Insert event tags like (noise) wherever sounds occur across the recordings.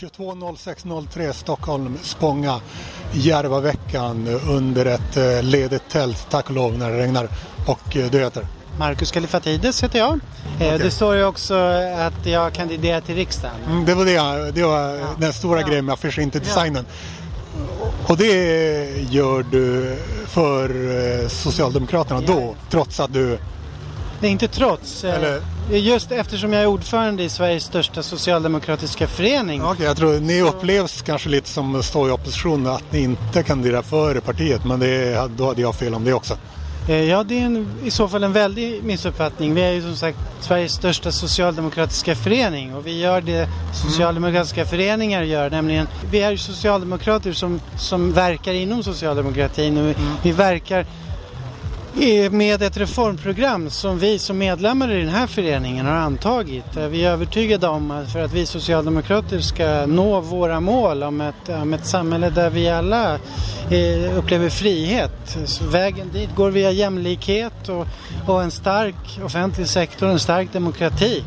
22.06.03 Stockholm, Spånga, Järvaveckan under ett eh, ledigt tält, tack och lov, när det regnar. Och eh, du heter? Marcus Kalifatides heter jag. Okay. Det står ju också att jag kandiderar till riksdagen. Mm, det var, det, det var ja. den stora ja. grejen med affisch, inte designen. Ja. Och det gör du för Socialdemokraterna då, trots att du det är inte trots. Eh, Eller? Just eftersom jag är ordförande i Sveriges största socialdemokratiska förening. Okej, okay, jag tror ni upplevs kanske lite som stå i opposition att ni inte kandiderar för partiet. Men det, då hade jag fel om det också. Eh, ja, det är en, i så fall en väldig missuppfattning. Vi är ju som sagt Sveriges största socialdemokratiska förening och vi gör det socialdemokratiska mm. föreningar gör, nämligen vi är ju socialdemokrater som, som verkar inom socialdemokratin och mm. vi verkar med ett reformprogram som vi som medlemmar i den här föreningen har antagit. Vi är övertygade om att för att vi socialdemokrater ska nå våra mål om ett, om ett samhälle där vi alla eh, upplever frihet. Så vägen dit går via jämlikhet och, och en stark offentlig sektor, och en stark demokrati.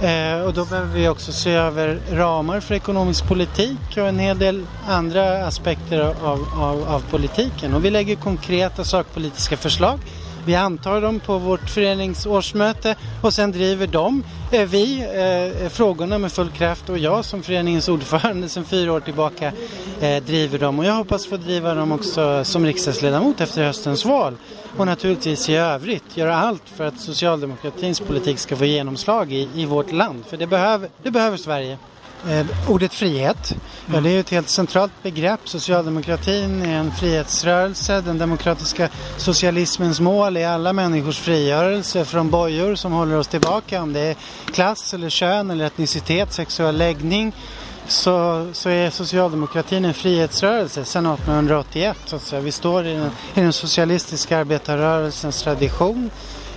Eh, och då behöver vi också se över ramar för ekonomisk politik och en hel del andra aspekter av, av, av politiken. Och vi lägger konkreta sakpolitiska förslag. Vi antar dem på vårt föreningsårsmöte och sen driver de, eh, vi, eh, eh, frågorna med full kraft och jag som föreningens ordförande sedan fyra år tillbaka driver dem. Och jag hoppas få driva dem också som riksdagsledamot efter höstens val och naturligtvis i övrigt göra allt för att socialdemokratins politik ska få genomslag i, i vårt land. För det behöver, det behöver Sverige. Eh, ordet frihet, mm. ja, det är ett helt centralt begrepp. Socialdemokratin är en frihetsrörelse. Den demokratiska socialismens mål är alla människors frigörelse från bojor som håller oss tillbaka. Om det är klass eller kön eller etnicitet, sexuell läggning så, så är socialdemokratin en frihetsrörelse sedan 1881. Så att säga. Vi står i den, i den socialistiska arbetarrörelsens tradition.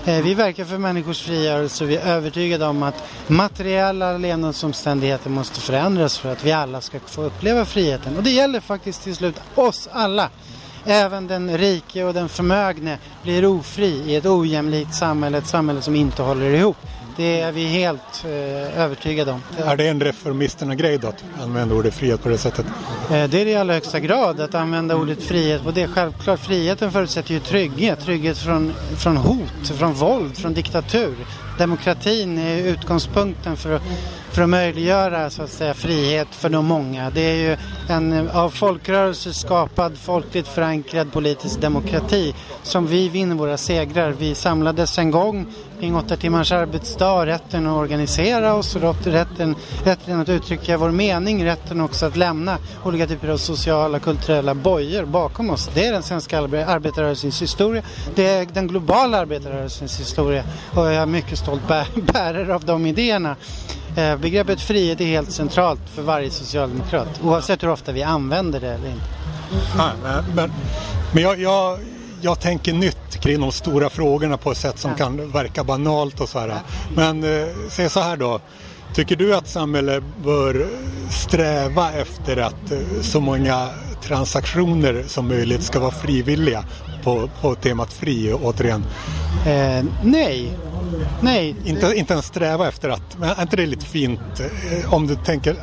Eh, vi verkar för människors frigörelse och vi är övertygade om att materiella levnadsomständigheter måste förändras för att vi alla ska få uppleva friheten. Och det gäller faktiskt till slut oss alla. Även den rike och den förmögne blir ofri i ett ojämlikt samhälle, ett samhälle som inte håller ihop. Det är vi helt eh, övertygade om. Är det en reformisterna-grej då att använda ordet frihet på det sättet? Eh, det är det i allra högsta grad att använda ordet frihet på det. Självklart, friheten förutsätter ju trygghet. Trygghet från, från hot, från våld, från diktatur. Demokratin är utgångspunkten för att, för att möjliggöra så att säga, frihet för de många. Det är ju en av folkrörelser skapad, folkligt förankrad politisk demokrati som vi vinner våra segrar. Vi samlades en gång kring åtta timmars arbetsdag, rätten att organisera oss, rätten, rätten att uttrycka vår mening, rätten också att lämna olika typer av sociala kulturella bojor bakom oss. Det är den svenska arbetarrörelsens historia. Det är den globala arbetarrörelsens historia och jag är mycket stolt (laughs) bärare av de idéerna. Eh, begreppet frihet är helt centralt för varje socialdemokrat oavsett hur ofta vi använder det eller inte. Ja, men, men jag, jag jag tänker nytt kring de stora frågorna på ett sätt som ja. kan verka banalt och så här. Men eh, säg så här då. Tycker du att samhället bör sträva efter att eh, så många transaktioner som möjligt ska vara frivilliga på, på temat fri återigen? Eh, nej, Nej. Inte, inte ens sträva efter att, men är inte det lite fint eh, om du tänker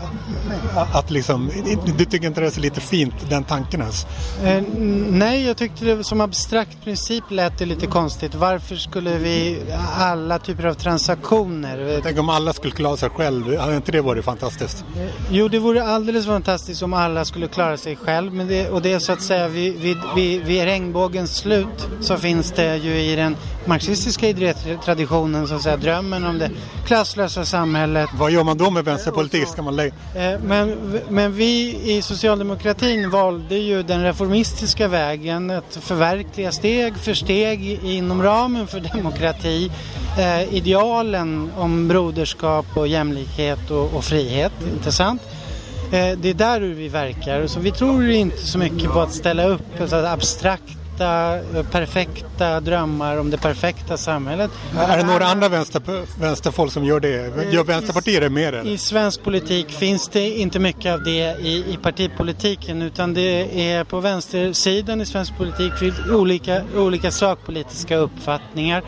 att liksom, du tycker inte det är lite fint den tanken ens? Eh, nej, jag tyckte det som abstrakt princip lät det lite konstigt. Varför skulle vi alla typer av transaktioner? Tänk om alla skulle klara sig själv, hade inte det varit fantastiskt? Eh, jo, det vore alldeles fantastiskt om alla skulle klara sig själv. Men det, och det är så att säga vid, vid, vid, vid regnbågens slut så finns det ju i den marxistiska idétraditionen så att säga drömmen om det klasslösa samhället. Vad gör man då med vänsterpolitik? Ska man lägga... Eh, men, men vi i socialdemokratin valde ju den reformistiska vägen att förverkliga steg för steg inom ramen för demokrati eh, idealen om broderskap och jämlikhet och, och frihet. Intressant. Eh, det är där vi verkar. Så vi tror inte så mycket på att ställa upp ett abstrakt perfekta, perfekta drömmar om det perfekta samhället. Är det några andra vänster, vänsterfolk som gör det? Gör Vänsterpartiet det mer? Eller? I svensk politik finns det inte mycket av det i, i partipolitiken utan det är på vänstersidan i svensk politik olika, olika sakpolitiska uppfattningar.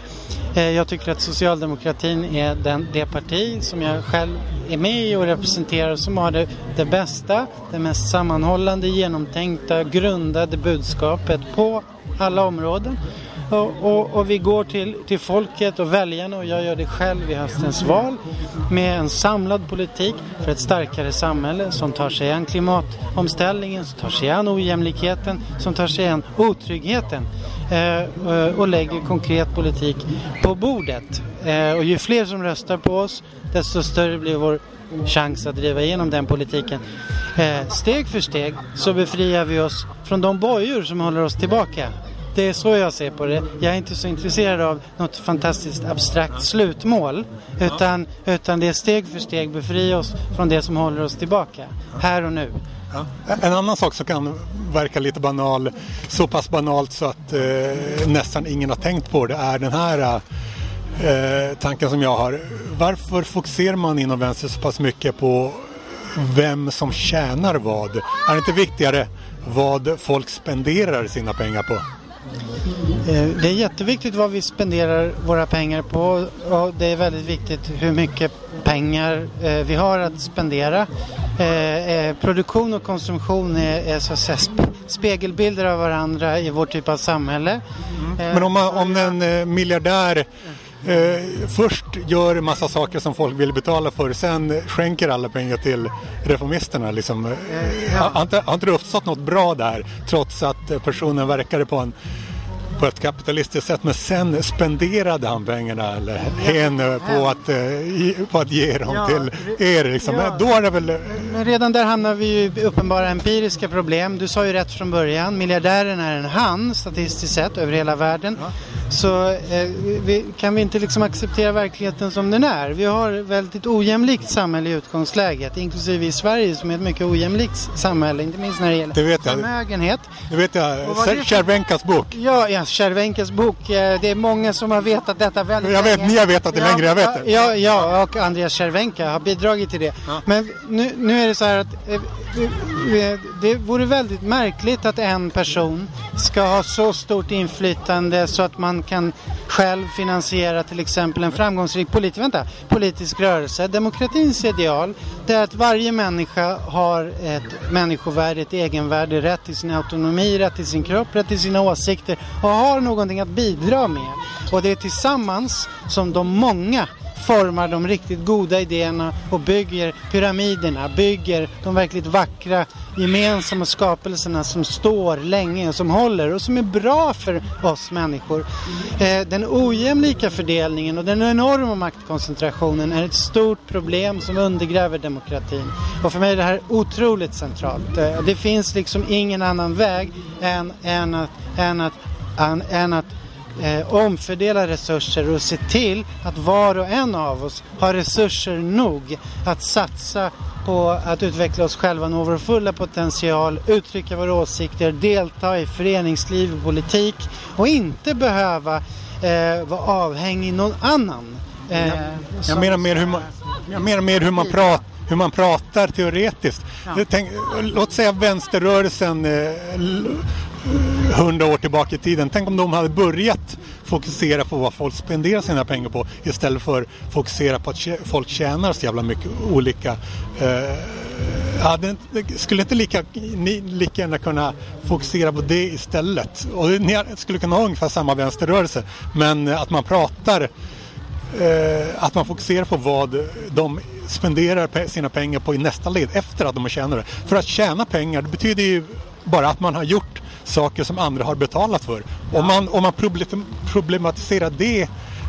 Eh, jag tycker att socialdemokratin är den, det parti som jag själv är med i och representerar som har det, det bästa, det mest sammanhållande, genomtänkta, grundade budskapet på alla områden. Och, och, och, vi går till, till folket och väljarna och jag gör det själv i höstens val med en samlad politik för ett starkare samhälle som tar sig an klimatomställningen, som tar sig an ojämlikheten, som tar sig an otryggheten eh, eh och lägger konkret politik på bordet. Eh, och ju fler som röstar på oss desto större blir vår chans att driva igenom den politiken. Eh, steg för steg så befriar vi oss från de bojor som håller oss tillbaka det är så jag ser på det. Jag är inte så intresserad av något fantastiskt abstrakt slutmål. Utan, utan det är steg för steg befria oss från det som håller oss tillbaka. Här och nu. Ja. En annan sak som kan verka lite banal, så pass banalt så att eh, nästan ingen har tänkt på det, är den här eh, tanken som jag har. Varför fokuserar man inom vänster så pass mycket på vem som tjänar vad? Är det inte viktigare vad folk spenderar sina pengar på? Eh, det är jätteviktigt vad vi spenderar våra pengar på och det är väldigt viktigt hur mycket pengar eh, vi har att spendera. Eh, produktion och konsumtion är, så att säga spegelbilder av varandra i vår typ av samhälle. Mm. Men om, man, om en miljardär Eh, först gör en massa saker som folk vill betala för, sen skänker alla pengar till reformisterna. Liksom. Eh, ja. Har, inte, har inte det uppstått något bra där trots att personen verkade på en på ett kapitalistiskt sätt men sen spenderade han pengarna eller henne på att, eh, på att ge dem ja, till er. Liksom. Ja, Då är det väl... Men redan där hamnar vi i uppenbara empiriska problem. Du sa ju rätt från början, miljardären är en han statistiskt sett över hela världen. Ja. Så eh, vi, kan vi inte liksom acceptera verkligheten som den är. Vi har väldigt ojämlikt samhälle i utgångsläget, inklusive i Sverige som är ett mycket ojämlikt samhälle, inte minst när det gäller det vet jag. förmögenhet. Det vet jag, Cervenkas bok. Ja, ja Cervenkes bok. Eh, det är många som har vetat detta väldigt jag vet, länge. Ni har vetat det ja, längre, jag vet det. Ja, ja, och Andreas Cervenka har bidragit till det. Ja. Men nu, nu är det så här att eh, det vore väldigt märkligt att en person ska ha så stort inflytande så att man kan själv finansiera till exempel en framgångsrik politi vänta, politisk rörelse. Demokratins ideal det är att varje människa har ett människovärde, ett egenvärde, rätt till sin autonomi, rätt till sin kropp, rätt till sina åsikter och har någonting att bidra med. Och det är tillsammans som de många formar de riktigt goda idéerna och bygger pyramiderna, bygger de verkligt vackra gemensamma skapelserna som står länge och som håller och som är bra för oss människor. Eh, den ojämlika fördelningen och den enorma maktkoncentrationen är ett stort problem som undergräver demokratin. Och för mig är det här otroligt centralt. Eh, det finns liksom ingen annan väg än, än att, än att, än, än att eh, omfördela resurser och se till att var och en av oss har resurser nog att satsa på att utveckla oss själva, nå vår fulla potential, uttrycka våra åsikter, delta i föreningsliv och politik och inte behöva eh, vara avhängig någon annan. Eh, jag, jag menar mer hur man, jag menar mer hur man pratar hur man pratar teoretiskt. Ja. Tänk, låt säga vänsterrörelsen eh, hundra år tillbaka i tiden. Tänk om de hade börjat fokusera på vad folk spenderar sina pengar på istället för att fokusera på att folk tjänar så jävla mycket olika. Eh, ja, det, skulle inte lika, ni lika gärna kunna fokusera på det istället. Och ni skulle kunna ha ungefär samma vänsterrörelse men att man pratar eh, att man fokuserar på vad de spenderar sina pengar på i nästa led efter att de har tjänat det. För att tjäna pengar det betyder ju bara att man har gjort saker som andra har betalat för. Om man, om man problematiserar det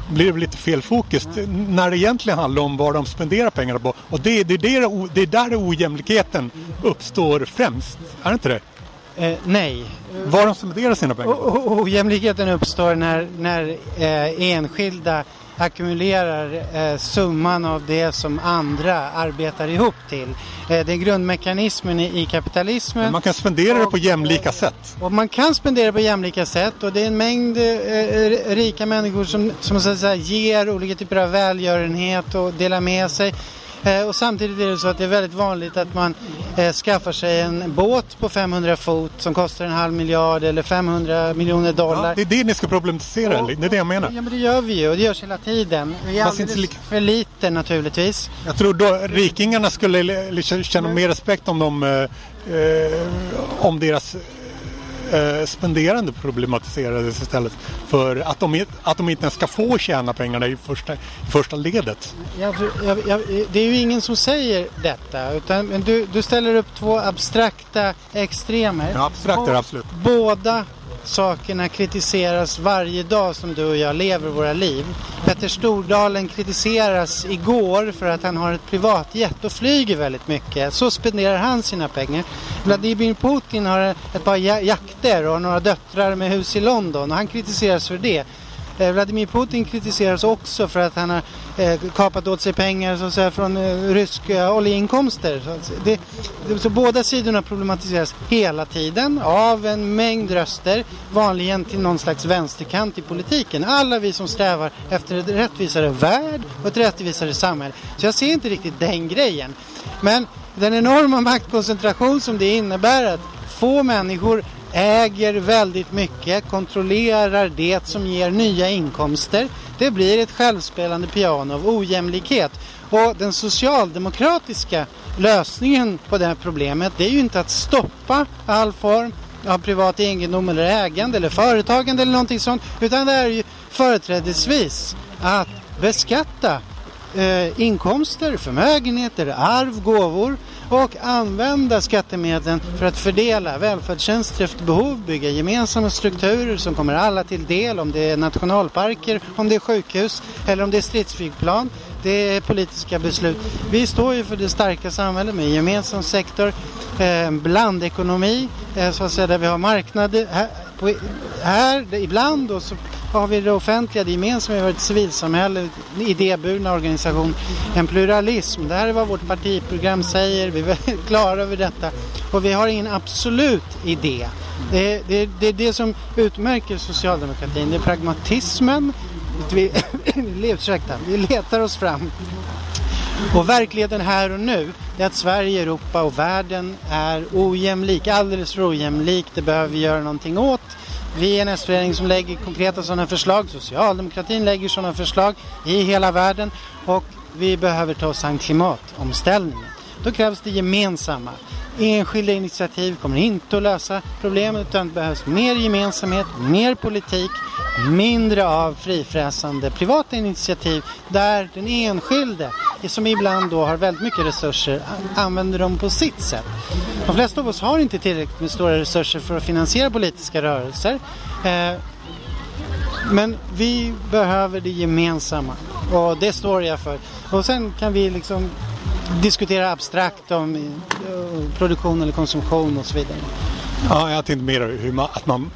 blir det lite fel fokus när det egentligen handlar om vad de spenderar pengarna på. Och det, det, det, det är där ojämlikheten uppstår främst, är det inte det? Eh, nej. Var de spenderar sina pengar? Ojämlikheten uppstår när, när eh, enskilda ackumulerar eh, summan av det som andra arbetar ihop till. Eh, det är grundmekanismen i, i kapitalismen. Men man kan spendera det på jämlika sätt. Och man kan spendera på jämlika sätt och det är en mängd eh, rika människor som, som så att säga, ger olika typer av välgörenhet och delar med sig. Eh, och samtidigt är det så att det är väldigt vanligt att man eh, skaffar sig en båt på 500 fot som kostar en halv miljard eller 500 miljoner dollar. Ja, det är det ni ska problematisera, det är det jag menar. Ja men det gör vi ju och det görs hela tiden. Vi är Fast alldeles lika- för lite naturligtvis. Jag tror då rikingarna skulle känna mer respekt om, de, eh, eh, om deras eh, spenderande problematiserades istället för att de, att de inte ens ska få tjäna pengarna i första, i första ledet. Jag, jag, jag, det är ju ingen som säger detta utan du, du ställer upp två abstrakta extremer. Ja, abstrakt är det absolut. Båda sakerna kritiseras varje dag som du och jag lever våra liv. Petter Stordalen kritiseras igår för att han har ett privatjet och flyger väldigt mycket. Så spenderar han sina pengar. Vladimir Putin har ett par jakter och några döttrar med hus i London och han kritiseras för det. Eh, Vladimir Putin kritiseras också för att han har eh, kapat åt sig pengar så att säga, från eh, ryska oljeinkomster. Så, det, det, så båda sidorna problematiseras hela tiden av en mängd röster, vanligen till någon slags vänsterkant i politiken. Alla vi som strävar efter ett rättvisare värld och ett rättvisare samhälle. Så jag ser inte riktigt den grejen. Men den enorma maktkoncentration som det innebär att få människor äger väldigt mycket, kontrollerar det som ger nya inkomster. Det blir ett självspelande piano av ojämlikhet. Och den socialdemokratiska lösningen på det här problemet det är ju inte att stoppa all form av privat egendom eller ägande eller företagande eller någonting sånt. Utan det är ju företrädesvis att beskatta eh, inkomster, förmögenheter, arv, gåvor och använda skattemedlen för att fördela välfärdstjänster efter behov, bygga gemensamma strukturer som kommer alla till del, om det är nationalparker, om det är sjukhus eller om det är stridsflygplan. Det är politiska beslut. Vi står ju för det starka samhället med gemensam sektor, eh, blandekonomi, eh, så att säga, där vi har marknader. Här, på, här ibland då så har vi det offentliga, det gemensamma, vi har ett civilsamhälle, en idéburna organisation, en pluralism. Det här är vad vårt partiprogram säger, vi är väldigt (laughs) klara över detta. Och vi har ingen absolut idé. Det är det, det, är det som utmärker socialdemokratin, det är pragmatismen, vi, (coughs) ursäkta, vi letar oss fram. Och verkligheten här och nu är att Sverige, Europa och världen är ojämlik, alldeles för ojämlik. Det behöver vi göra någonting åt. Vi är en S-förening som lägger konkreta sådana förslag. Socialdemokratin lägger sådana förslag i hela världen och vi behöver ta oss an klimatomställningen. Då krävs det gemensamma. Enskilda initiativ kommer inte att lösa problemet utan det behövs mer gemensamhet, mer politik, mindre av frifräsande privata initiativ där den enskilde, som ibland då har väldigt mycket resurser, använder dem på sitt sätt. De flesta av oss har inte tillräckligt med stora resurser för att finansiera politiska rörelser. Eh, men vi behöver det gemensamma och det står jag för. Och sen kan vi liksom diskutera abstrakt om eh, produktion eller konsumtion och så vidare. Ja, jag tänkte mer hur man, att man,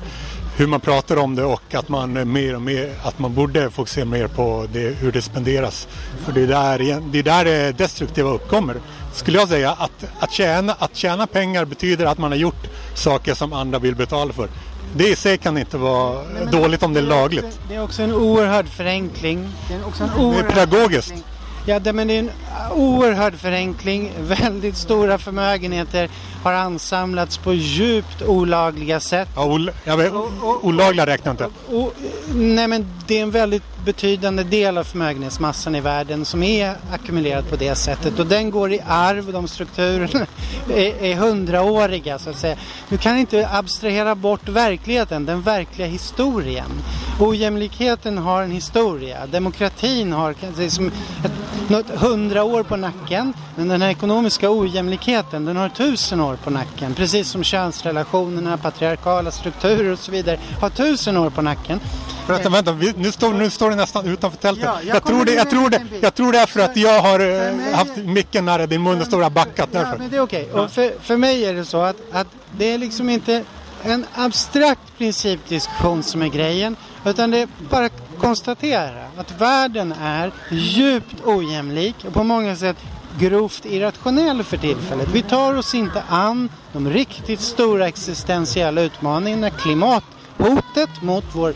hur man pratar om det och att man mer och mer, att man borde fokusera mer på det, hur det spenderas. För det är där, det är där det destruktiva uppkommer. Skulle jag säga att, att, tjäna, att tjäna pengar betyder att man har gjort saker som andra vill betala för. Det i sig kan inte vara dåligt om det är lagligt. Det är också en oerhörd förenkling. Det är också en Det är oerhörd pedagogiskt. förenkling. Ja, det, men det är en oerhörd förenkling. (laughs) Väldigt stora förmögenheter har ansamlats på djupt olagliga sätt. Ja, ol, vet, olagliga räknar inte. Och, nej men det är en väldigt betydande del av förmögenhetsmassan i världen som är ackumulerad på det sättet och den går i arv, de strukturerna (laughs) är, är hundraåriga så att säga. Du kan inte abstrahera bort verkligheten, den verkliga historien. Ojämlikheten har en historia, demokratin har liksom ett, något hundra år på nacken men den här ekonomiska ojämlikheten den har tusen år på nacken. Precis som könsrelationerna, patriarkala strukturer och så vidare har tusen år på nacken. Vänta, vänta, nu, står, nu står det nästan utanför tältet. Ja, jag jag, tror det, jag, tror det, jag tror det är för att jag har eh, mig- haft micken nära din mun och står och backat Ja, därför. men det är okej. Och för, för mig är det så att, att det är liksom inte en abstrakt principdiskussion som är grejen. Utan det är bara att konstatera att världen är djupt ojämlik och på många sätt grovt irrationell för tillfället. Vi tar oss inte an de riktigt stora existentiella utmaningarna, klimathotet mot vår,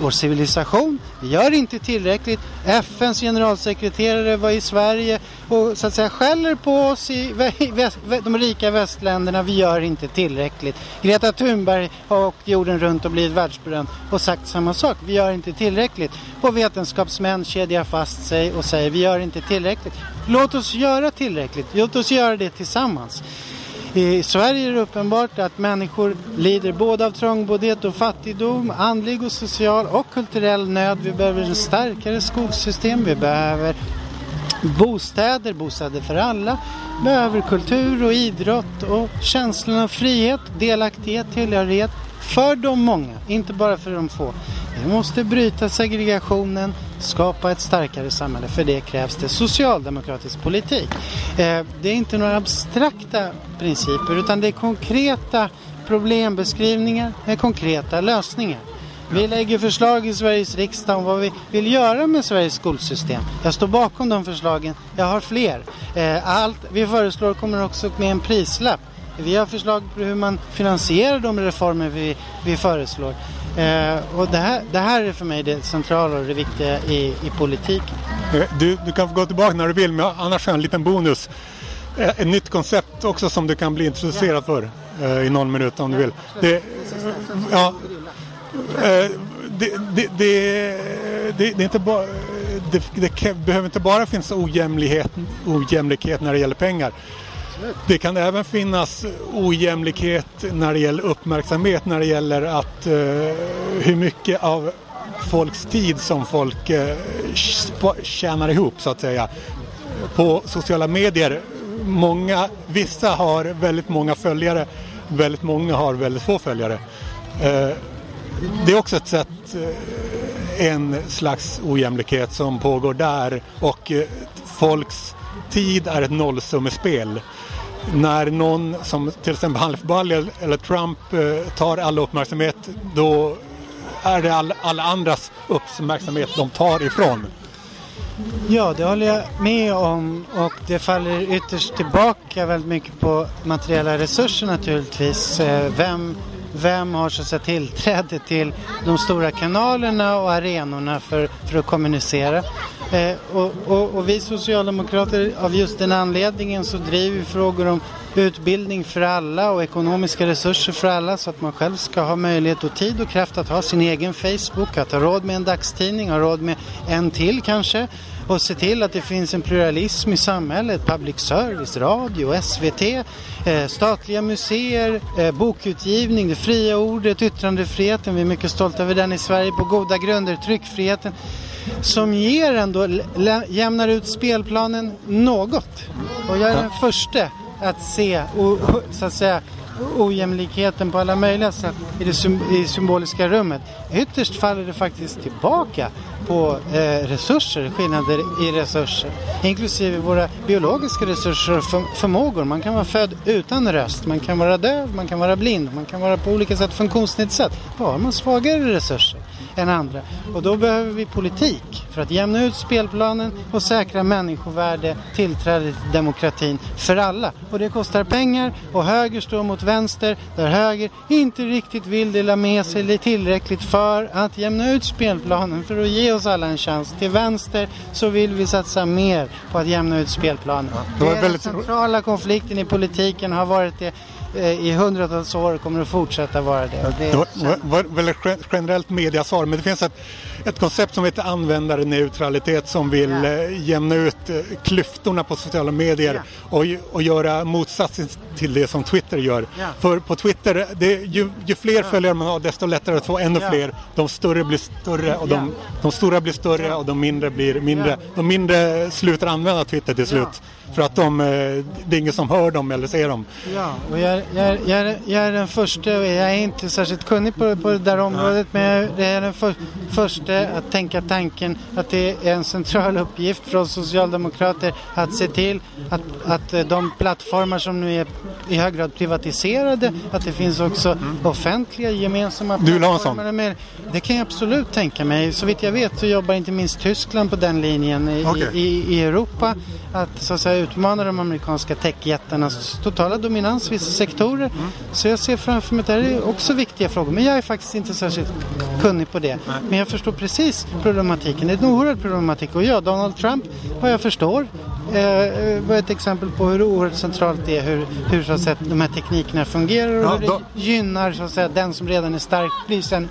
vår civilisation, Vi gör inte tillräckligt. FNs generalsekreterare var i Sverige och så att säga skäller på oss i de rika västländerna. Vi gör inte tillräckligt. Greta Thunberg har åkt jorden runt och blivit världsberömd och sagt samma sak. Vi gör inte tillräckligt. Och vetenskapsmän kedjar fast sig och säger vi gör inte tillräckligt. Låt oss göra tillräckligt. Låt oss göra det tillsammans. I Sverige är det uppenbart att människor lider både av trångboddhet och fattigdom, andlig och social och kulturell nöd. Vi behöver en starkare skolsystem, vi behöver bostäder, bostäder för alla, vi behöver kultur och idrott och känslan av frihet, delaktighet, tillhörighet för de många, inte bara för de få. Vi måste bryta segregationen, skapa ett starkare samhälle. För det krävs det socialdemokratisk politik. Eh, det är inte några abstrakta principer utan det är konkreta problembeskrivningar med konkreta lösningar. Vi lägger förslag i Sveriges riksdag om vad vi vill göra med Sveriges skolsystem. Jag står bakom de förslagen. Jag har fler. Eh, allt vi föreslår kommer också med en prislapp. Vi har förslag på hur man finansierar de reformer vi, vi föreslår. Eh, och det här, det här är för mig det centrala och det viktiga i, i politiken. Du, du kan få gå tillbaka när du vill, men annars har jag en liten bonus. Eh, ett nytt koncept också som du kan bli introducerad för eh, i någon minut om du vill. Det, ja, eh, det, det, det, det, är inte bara, det, det behöver inte bara finnas ojämlikhet, ojämlikhet när det gäller pengar. Det kan även finnas ojämlikhet när det gäller uppmärksamhet, när det gäller att eh, hur mycket av folks tid som folk eh, tjänar ihop så att säga. På sociala medier, många, vissa har väldigt många följare, väldigt många har väldigt få följare. Eh, det är också ett sätt, eh, en slags ojämlikhet som pågår där och eh, folks tid är ett nollsummespel när någon som till exempel Hanif Bali eller Trump eh, tar all uppmärksamhet då är det all, alla andras uppmärksamhet de tar ifrån. Ja, det håller jag med om och det faller ytterst tillbaka väldigt mycket på materiella resurser naturligtvis. Eh, vem, vem har så att säga tillträde till de stora kanalerna och arenorna för, för att kommunicera? Eh, och, och, och, vi socialdemokrater av just den anledningen så driver vi frågor om utbildning för alla och ekonomiska resurser för alla så att man själv ska ha möjlighet och tid och kraft att ha sin egen Facebook, att ha råd med en dagstidning, ha råd med en till kanske och se till att det finns en pluralism i samhället, public service, radio, SVT, eh, statliga museer, eh, bokutgivning, det fria ordet, yttrandefriheten. Vi är mycket stolta över den i Sverige på goda grunder, tryckfriheten som ger ändå, jämnar ut spelplanen något. Och jag är den första att se och, så att säga, ojämlikheten på alla möjliga sätt i det symboliska rummet. Ytterst faller det faktiskt tillbaka på eh, resurser, skillnader i resurser. Inklusive våra biologiska resurser och för, förmågor. Man kan vara född utan röst, man kan vara döv, man kan vara blind, man kan vara på olika sätt funktionsnedsatt. Då har man svagare resurser än andra. Och då behöver vi politik för att jämna ut spelplanen och säkra människovärde, tillträde till demokratin för alla. Och det kostar pengar och höger står mot vänster där höger inte riktigt vill dela med sig tillräckligt för att jämna ut spelplanen för att ge oss alla en chans. Till vänster så vill vi satsa mer på att jämna ut spelplanen. Ja, det, det är väldigt... Den centrala konflikten i politiken har varit det Eh, i hundratals år kommer att fortsätta vara det. det, var, var väldigt generellt mediasvar men det finns ett, ett koncept som heter användarneutralitet som vill. Eh, jämna ut eh, klyftorna på sociala medier ja. och, och göra motsatsen till det som Twitter gör. Ja. För på Twitter, det, ju, ju fler följare man har desto lättare att få ännu fler. De större blir större och de, de stora blir större och de mindre blir mindre. De mindre slutar använda Twitter till slut. För att de, det är ingen som hör dem eller ser dem. Ja, och jag, jag, jag, jag är den första, jag är inte särskilt kunnig på, på det där området, men jag är den för, första att tänka tanken att det är en central uppgift för oss socialdemokrater att se till att, att de plattformar som nu är i hög grad privatiserade, att det finns också offentliga gemensamma du en sån? Med, det kan jag absolut tänka mig. Så vitt jag vet så jobbar inte minst Tyskland på den linjen i, okay. i, i Europa. Att så att säga utmana de amerikanska techjättarnas totala dominans i vissa sektorer. Mm. Så jag ser framför mig att det här är också viktiga frågor. Men jag är faktiskt inte särskilt kunnig på det. Men jag förstår precis problematiken. Det är en oerhörd problematik. Och ja, Donald Trump, vad jag förstår, eh, var ett exempel på hur oerhört centralt det är hur, hur så att säga, de här teknikerna fungerar och hur det gynnar så att säga, den som redan är stark blir sen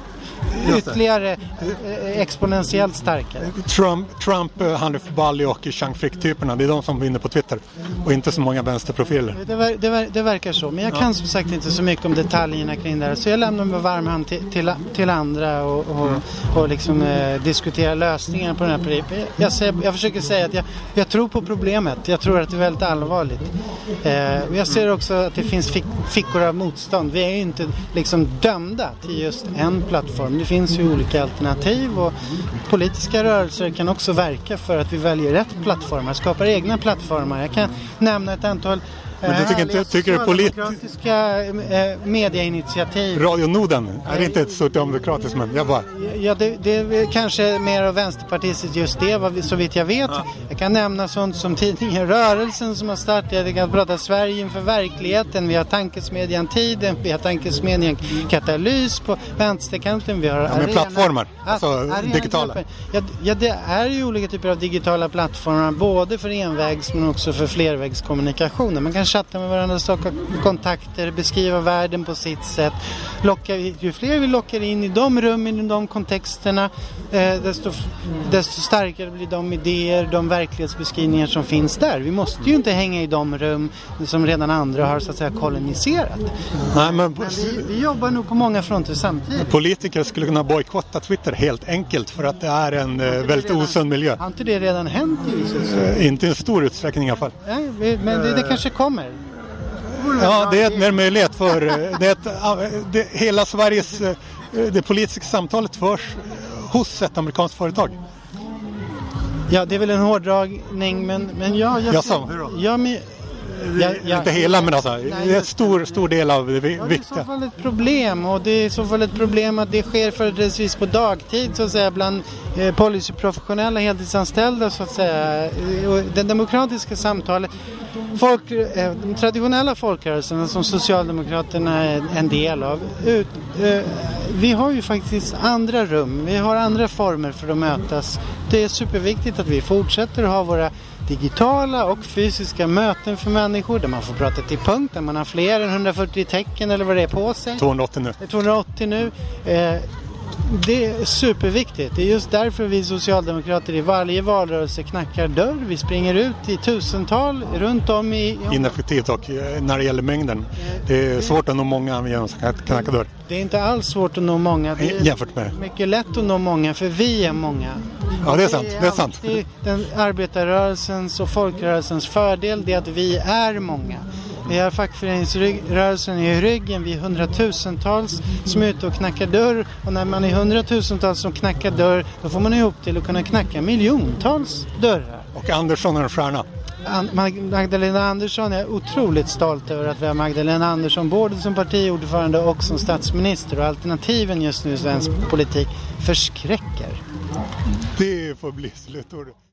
ytterligare eh, exponentiellt starkare. Trump, Trump eh, Hanif Bali och Chang Frick-typerna, det är de som vinner på Twitter och inte så många vänsterprofiler. Det, ver, det, ver, det verkar så, men jag kan som sagt inte så mycket om detaljerna kring det här så jag lämnar med varm hand till, till, till andra och, och, mm. och liksom, eh, diskutera lösningar på den här problemet. Jag, jag, jag, försöker säga att jag, jag tror på problemet, jag tror att det är väldigt allvarligt. Eh, jag ser också att det finns fick, fickor av motstånd. Vi är ju inte liksom dömda till just en plattform. Det finns ju olika alternativ och politiska rörelser kan också verka för att vi väljer rätt plattformar, skapar egna plattformar. Jag kan nämna ett antal men du tycker inte, tycker det politiska eh, medieinitiativ. Radionoden, är det inte ett socialdemokratiskt men jag bara... Ja, det, det är kanske mer av vänsterpartistiskt just det, så vitt jag vet. Ja. Jag kan nämna sånt som tidningen Rörelsen som har startat, jag kan prata Sverige inför verkligheten, vi har tankesmedjan Tiden, vi har tankesmedjan Katalys på vänsterkanten, vi har ja, arena, plattformar, alltså arena, digitala. Ja, ja, det är ju olika typer av digitala plattformar, både för envägs men också för flervägskommunikationer. Man kan chatta med varandra, skapa kontakter, beskriva världen på sitt sätt. Locka, ju fler vi lockar in i de rummen, i de kontexterna, eh, desto, desto starkare blir de idéer, de verklighetsbeskrivningar som finns där. Vi måste ju inte hänga i de rum som redan andra har så att säga koloniserat. Nej, men, men vi, vi, jobbar nog på många fronter samtidigt. Politiker skulle kunna bojkotta Twitter helt enkelt för att det är en eh, väldigt osund miljö. Har inte det redan hänt uh, Inte i en stor utsträckning i alla fall. Nej, men det, det kanske kommer. Ja, det är en möjlighet för det är ett, det, hela Sveriges det politiska samtalet förs hos ett amerikanskt företag. Ja, det är väl en hårdragning men, men ja, jag, Jaså, ja, men, Ja, ja, inte hela men alltså, nej, en stor, stor del av det viktiga. Ja, det är i så fall ett problem och det är i så fall ett problem att det sker företrädesvis på dagtid så att säga bland eh, policyprofessionella heltidsanställda så att säga. Och det demokratiska samtalet folk, eh, de traditionella folkrörelserna som Socialdemokraterna är en del av. Ut, eh, vi har ju faktiskt andra rum, vi har andra former för att mötas. Det är superviktigt att vi fortsätter att ha våra digitala och fysiska möten för människor där man får prata till punkt, där man har fler än 140 tecken eller vad det är på sig. 280 nu. 280 nu. Eh, det är superviktigt. Det är just därför vi socialdemokrater i varje valrörelse knackar dörr. Vi springer ut i tusental runt om i... Ineffektivt och eh, när det gäller mängden. Det är svårt att nå många genom att knacka dörr. Det är inte alls svårt att nå många. Det är Jämfört med. mycket lätt att nå många för vi är många. Ja, det är sant. Det är sant. Den arbetarrörelsens och folkrörelsens fördel det är att vi är många. Vi har fackföreningsrörelsen i ryggen. Vi är hundratusentals som är ute och knackar dörr. Och när man är hundratusentals som knackar dörr då får man ihop till att kunna knacka miljontals dörrar. Och Andersson är en stjärna. Magdalena Andersson, är otroligt stolt över att vi har Magdalena Andersson både som partiordförande och som statsminister och alternativen just nu i svensk politik förskräcker. Det får bli slutord.